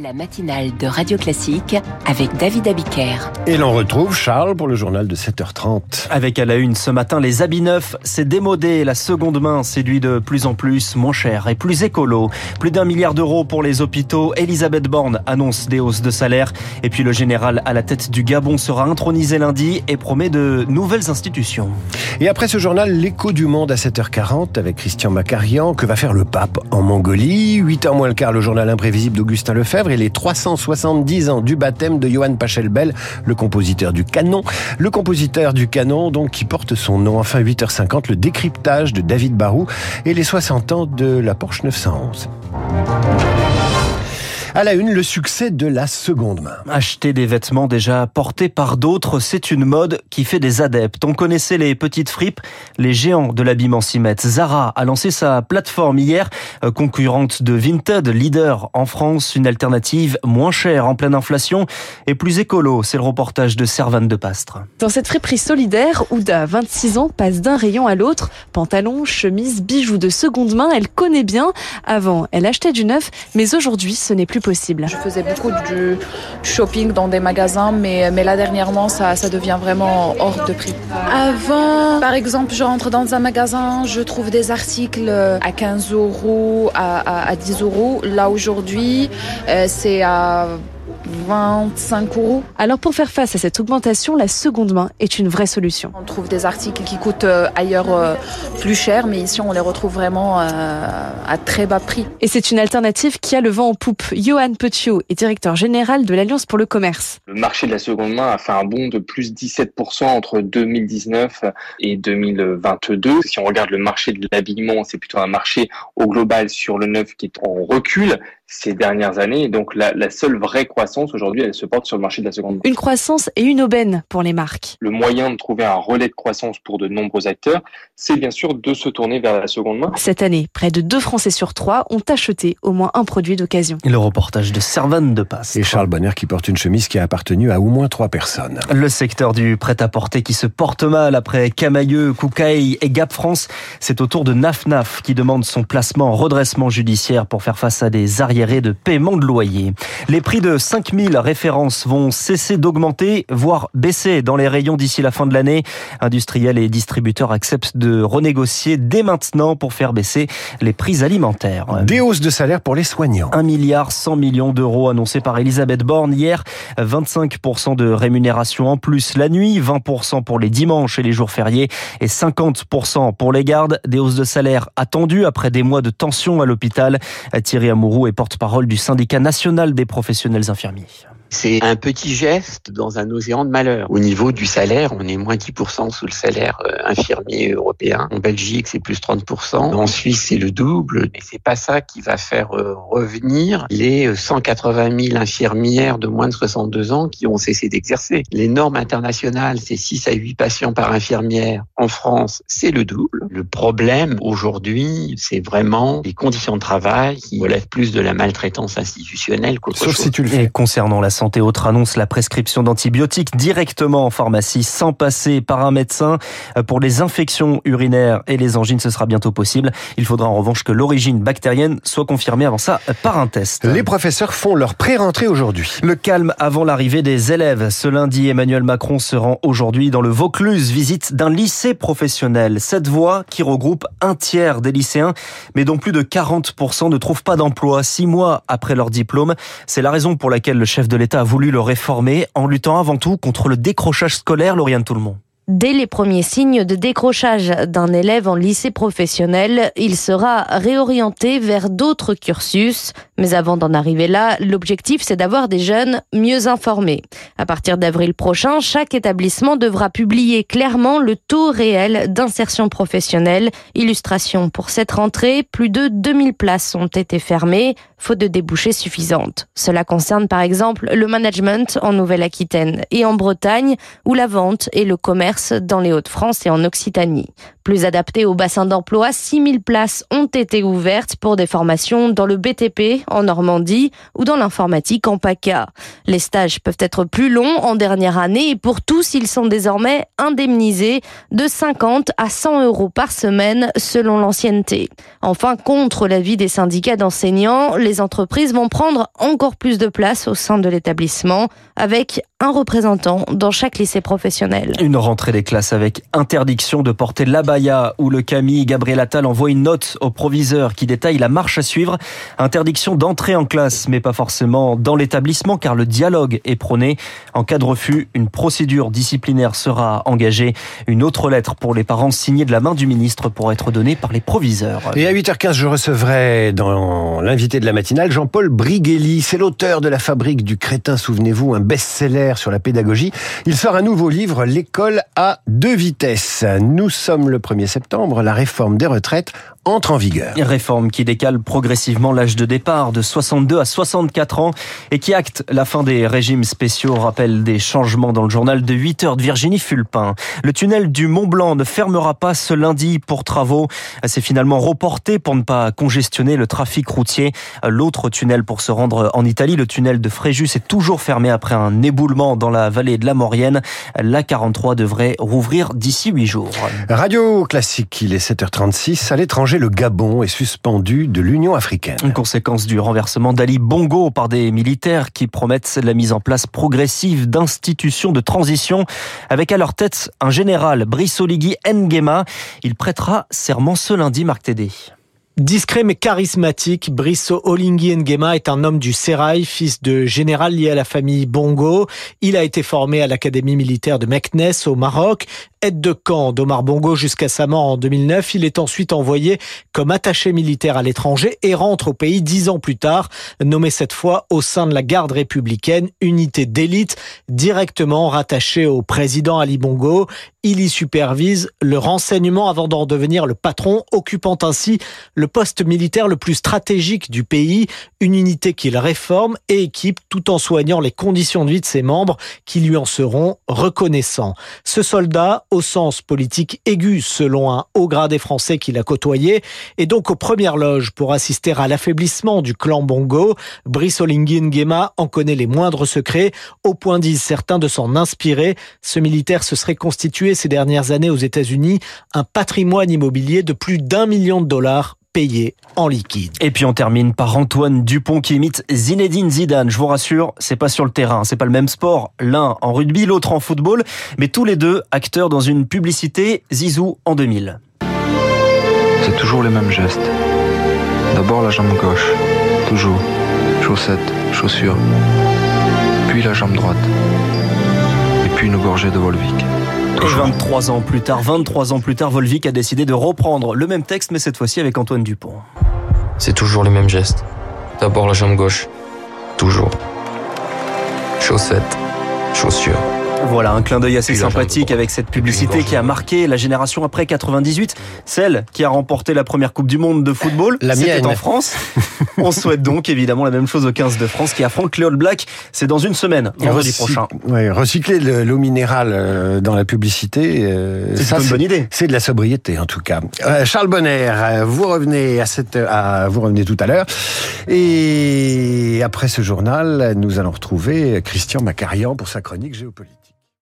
La matinale de Radio Classique avec David Abiker. Et l'on retrouve Charles pour le journal de 7h30. Avec à la une ce matin, les habits neufs, c'est démodé. La seconde main séduit de plus en plus, moins cher et plus écolo. Plus d'un milliard d'euros pour les hôpitaux. Elisabeth Borne annonce des hausses de salaire. Et puis le général à la tête du Gabon sera intronisé lundi et promet de nouvelles institutions. Et après ce journal, l'écho du monde à 7h40 avec Christian Macarian. Que va faire le pape en Mongolie? 8h moins le quart, le journal imprévisible d'Augustin Lefebvre et les 370 ans du baptême de Johann Pachelbel, le compositeur du canon. Le compositeur du canon, donc, qui porte son nom. Enfin, 8h50, le décryptage de David Barou et les 60 ans de la Porsche 911. À la une, le succès de la seconde main. Acheter des vêtements déjà portés par d'autres, c'est une mode qui fait des adeptes. On connaissait les petites fripes, les géants de l'habillement s'y mettent. Zara a lancé sa plateforme hier, euh, concurrente de Vinted, leader en France, une alternative moins chère en pleine inflation et plus écolo. C'est le reportage de Servane de Pastre. Dans cette friperie solidaire, Ouda, 26 ans, passe d'un rayon à l'autre. Pantalons, chemises, bijoux de seconde main, elle connaît bien. Avant, elle achetait du neuf, mais aujourd'hui, ce n'est plus possible. Je faisais beaucoup du shopping dans des magasins, mais, mais là dernièrement, ça, ça devient vraiment hors de prix. Avant, par exemple, je rentre dans un magasin, je trouve des articles à 15 euros, à, à, à 10 euros. Là aujourd'hui, euh, c'est à 25 euros. Alors pour faire face à cette augmentation, la seconde main est une vraie solution. On trouve des articles qui coûtent euh, ailleurs euh, plus cher, mais ici on les retrouve vraiment euh, à très bas prix. Et c'est une alternative qui a le vent en poupe. Johan Petiot est directeur général de l'Alliance pour le commerce. Le marché de la seconde main a fait un bond de plus 17% entre 2019 et 2022. Si on regarde le marché de l'habillement, c'est plutôt un marché au global sur le neuf qui est en recul ces dernières années. Donc la, la seule vraie croissance aujourd'hui, elle se porte sur le marché de la seconde main. Une croissance et une aubaine pour les marques. Le moyen de trouver un relais de croissance pour de nombreux acteurs, c'est bien sûr de se tourner vers la seconde main. Cette année, près de deux Français sur trois ont acheté au moins un produit d'occasion. Le reportage de Servane de Passe. Et Charles Bonner qui porte une chemise qui a appartenu à au moins trois personnes. Le secteur du prêt-à-porter qui se porte mal après Camailleux, Koukaï et Gap France, c'est au tour de Naf Naf qui demande son placement en redressement judiciaire pour faire face à des arriérés de paiement de loyer. Les prix de 5000 références vont cesser d'augmenter, voire baisser dans les rayons d'ici la fin de l'année. Industriels et distributeurs acceptent de renégocier dès maintenant pour faire baisser les prix alimentaires. Des hausses de salaire pour les soignants. 1 milliard 100 millions d'euros annoncés par Elisabeth Borne hier. 25% de rémunération en plus la nuit, 20% pour les dimanches et les jours fériés et 50% pour les gardes. Des hausses de salaire attendues après des mois de tension à l'hôpital. Thierry Amouroux est porte-parole du syndicat national des professionnels infirmiers. C'est un petit geste dans un océan de malheur. Au niveau du salaire, on est moins 10% sous le salaire infirmier européen. En Belgique, c'est plus 30%. En Suisse, c'est le double. Et c'est pas ça qui va faire revenir les 180 000 infirmières de moins de 62 ans qui ont cessé d'exercer. Les normes internationales, c'est 6 à 8 patients par infirmière. En France, c'est le double. Le problème aujourd'hui, c'est vraiment les conditions de travail qui relèvent plus de la maltraitance institutionnelle qu'autre chose. Sauf si tu le fais. Concernant la santé, autre annonce, la prescription d'antibiotiques directement en pharmacie sans passer par un médecin. Pour les infections urinaires et les angines, ce sera bientôt possible. Il faudra en revanche que l'origine bactérienne soit confirmée avant ça par un test. Les professeurs font leur pré-rentrée aujourd'hui. Le calme avant l'arrivée des élèves. Ce lundi, Emmanuel Macron se rend aujourd'hui dans le Vaucluse, visite d'un lycée professionnel. Cette voie qui regroupe un tiers des lycéens, mais dont plus de 40% ne trouvent pas d'emploi six mois après leur diplôme. C'est la raison pour laquelle le chef de l'État a voulu le réformer en luttant avant tout contre le décrochage scolaire, Lauriane Tout-le-Monde. Dès les premiers signes de décrochage d'un élève en lycée professionnel, il sera réorienté vers d'autres cursus. Mais avant d'en arriver là, l'objectif c'est d'avoir des jeunes mieux informés. À partir d'avril prochain, chaque établissement devra publier clairement le taux réel d'insertion professionnelle. Illustration pour cette rentrée, plus de 2000 places ont été fermées, faute de débouchés suffisantes. Cela concerne par exemple le management en Nouvelle-Aquitaine et en Bretagne, où la vente et le commerce dans les Hauts-de-France et en Occitanie. Plus adaptées au bassin d'emploi, 6000 places ont été ouvertes pour des formations dans le BTP en Normandie ou dans l'informatique en PACA. Les stages peuvent être plus longs en dernière année et pour tous, ils sont désormais indemnisés de 50 à 100 euros par semaine selon l'ancienneté. Enfin, contre l'avis des syndicats d'enseignants, les entreprises vont prendre encore plus de place au sein de l'établissement avec un représentant dans chaque lycée professionnel. Une rentrée des classes avec interdiction de porter l'abaya où le Camille Gabriel Attal envoie une note au proviseur qui détaille la marche à suivre. Interdiction d'entrer en classe, mais pas forcément dans l'établissement car le dialogue est prôné. En cas de refus, une procédure disciplinaire sera engagée. Une autre lettre pour les parents signée de la main du ministre pour être donnée par les proviseurs. Et à 8h15, je recevrai dans l'invité de la matinale Jean-Paul Brighelli. C'est l'auteur de La fabrique du crétin, souvenez-vous, un best-seller sur la pédagogie. Il sort un nouveau livre, L'école à deux vitesses. Nous sommes le 1er septembre, la réforme des retraites entre en vigueur. Réforme qui décale progressivement l'âge de départ de 62 à 64 ans et qui acte la fin des régimes spéciaux, rappelle des changements dans le journal de 8 heures de Virginie Fulpin. Le tunnel du Mont Blanc ne fermera pas ce lundi pour travaux. C'est finalement reporté pour ne pas congestionner le trafic routier. L'autre tunnel pour se rendre en Italie, le tunnel de Fréjus, est toujours fermé après un éboulement dans la vallée de la Maurienne. La 43 devrait rouvrir d'ici 8 jours. Radio classique, il est 7h36. À l'étranger, le Gabon est suspendu de l'Union africaine. Une conséquence du renversement d'Ali Bongo par des militaires qui promettent la mise en place progressive d'institutions de transition avec à leur tête un général, Brice Oligui Nguema. Il prêtera serment ce lundi, Marc Tédé. Discret mais charismatique, Brisso Olingi Nguema est un homme du Serail, fils de général lié à la famille Bongo. Il a été formé à l'académie militaire de Meknes au Maroc. Aide de camp d'Omar Bongo jusqu'à sa mort en 2009, il est ensuite envoyé comme attaché militaire à l'étranger et rentre au pays dix ans plus tard, nommé cette fois au sein de la garde républicaine, unité d'élite directement rattachée au président Ali Bongo. Il y supervise le renseignement avant d'en devenir le patron, occupant ainsi le poste militaire le plus stratégique du pays, une unité qu'il réforme et équipe tout en soignant les conditions de vie de ses membres qui lui en seront reconnaissants. Ce soldat au sens politique aigu selon un haut gradé français qu'il a côtoyé, et donc aux premières loges pour assister à l'affaiblissement du clan Bongo. Brice Olingi Nguema en connaît les moindres secrets, au point disent certains de s'en inspirer. Ce militaire se serait constitué ces dernières années aux États-Unis un patrimoine immobilier de plus d'un million de dollars payé en liquide. Et puis on termine par Antoine Dupont qui imite Zinedine Zidane. Je vous rassure, c'est pas sur le terrain, c'est pas le même sport. L'un en rugby, l'autre en football, mais tous les deux acteurs dans une publicité Zizou en 2000. C'est toujours les mêmes gestes. D'abord la jambe gauche, toujours. Chaussettes, chaussures. Puis la jambe droite. Et puis une gorgée de Volvic. Et 23 ans plus tard, 23 ans plus tard, Volvic a décidé de reprendre le même texte, mais cette fois-ci avec Antoine Dupont. C'est toujours les mêmes gestes. D'abord la jambe gauche. Toujours. Chaussettes, chaussures. Voilà, un clin d'œil assez sympathique avec cette publicité qui a marqué la génération après 98, celle qui a remporté la première Coupe du Monde de football. La mienne. en France. On souhaite donc évidemment la même chose aux 15 de France qui affrontent les All Blacks. C'est dans une semaine, vendredi prochain. Ouais, recycler le- l'eau minérale euh, dans la publicité, euh, C'est une bonne idée. C'est de la sobriété en tout cas. Euh, Charles Bonner, euh, vous revenez à cette, à, vous revenez tout à l'heure. Et après ce journal, nous allons retrouver Christian Macarian pour sa chronique géopolitique.